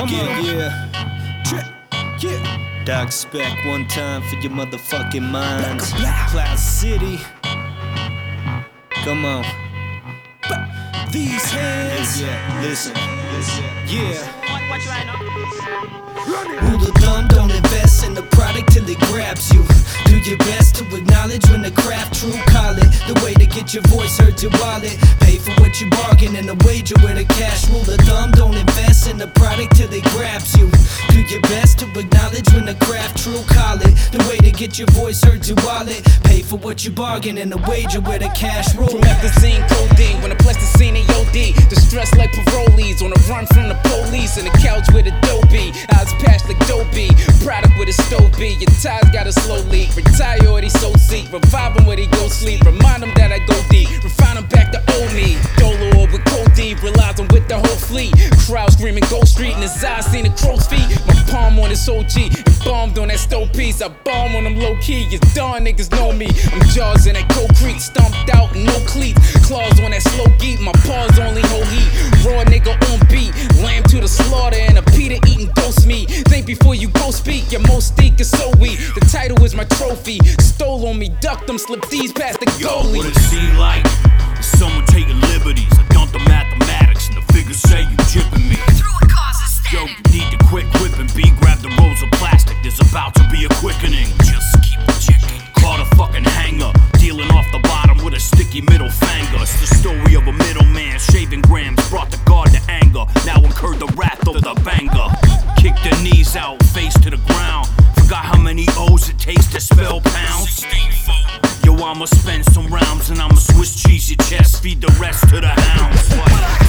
Come yeah, on. yeah. Trip. Yeah. Doc Spec one time for your motherfucking minds. Black. Cloud City. Come on. These Handz. Yeah, listen. Listen. Yeah. Watch right now. Rule of thumb, don't invest in the product till it grabs you. Do your best to acknowledge when the craft true. Call get your voice heard, your wallet. Pay for what you bargain and a wager with a cash. Rule of thumb, don't invest in the product till it grabs you. Do your best to acknowledge when the craft true. Call it the way to get your voice heard, your wallet. Pay for what you bargain and a wager with a cash rule. Promethazine, codeine, when I bless the scene in OD. Distressed like parolees, on a run from the police. And the couch with Adobe, eyes patched like Dobie. Product with a stove. Your ties got a slow leak. Retire or he so seek. Revive when he go sleep. Remind Street, and his eyes seen the crow's feet. My palm on his OG, bombed on that stove piece. I bomb on them low key. You darn niggas know me. I'm jaws in that concrete, stomped out, no cleats. Claws on that slow geek, my paws only hold heat. Raw nigga on beat, lamb to the slaughter, and a Peter eating ghost meat. Think before you go speak, your most steak is so weak. The title is my trophy. Stole on me, ducked them, slipped these past the Yo, goalie. what it seem like? Someone taking liberties? I dumped the mathematics and the Kick the knees out, face to the ground. Forgot how many O's it takes to spell pounds. Yo, I'ma spend some rounds and I'ma Swiss cheese your chest, feed the rest to the hounds.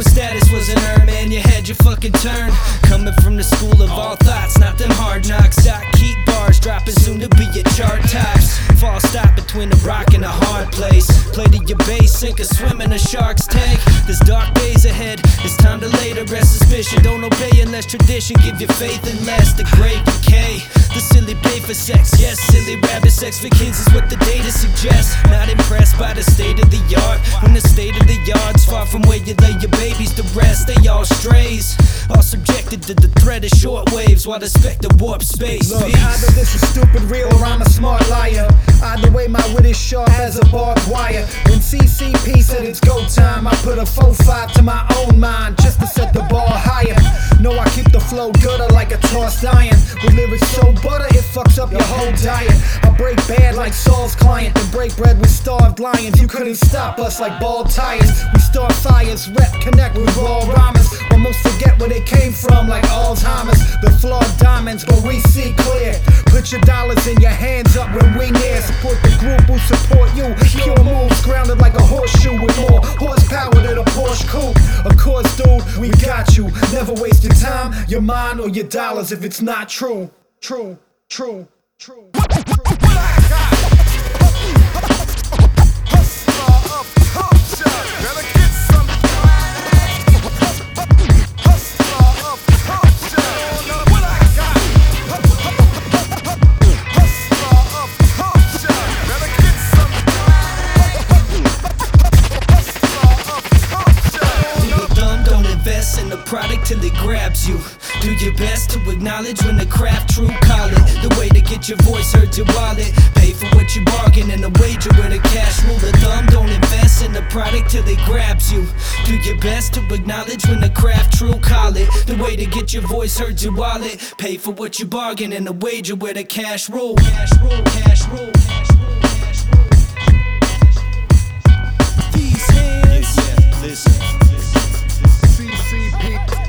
When status wasn't earned, man. You had your fucking turn. Coming from the school of all thoughts, not them hard knocks. Doc keep bars dropping soon to be your chart tops. Fall stop between a rock and a hard place. Play to your base, sink or swim in a shark's tank. There's dark days ahead. It's time to lay to rest suspicion. Don't obey unless tradition give you faith unless the great decay. The silly pay for sex, yes, silly rabbit sex for kids is what the data suggests. Not impressed by the state of the art. When the state of the yard's far from where you lay your babies to rest, they all strays. All subjected to the threat of short waves while the spectre warp space. Look, either this is stupid real or I'm a smart liar. Either way, my wit is sharp as a barbed wire. When CCP said it's go time, I put a 4-5 to my own mind just to set the flow gooder like a tossed iron. With lyrics so butter, it fucks up your whole diet. I break bad like Saul's client, then break bread with starved lions. You couldn't stop us like bald tires. We start fires, rep, connect with raw rhymers. Almost forget where they came from, like Alzheimer's. The flawed diamonds, but we got you. Never waste your time, your mind, or your dollars if it's not true. True, true, true. Rule you. Do your best to acknowledge when the craft true call it. The way to get your voice heard, your wallet. Pay for what you bargain and a wager with a cash rule of thumb. Don't invest in the product till it grabs you. Do your best to acknowledge when the craft true call it. The way to get your voice heard, your wallet. Pay for what you bargain and a wager with a cash rule. Cash rule, cash rule, cash rule. These Handz. Yeah, yeah, listen. CCP.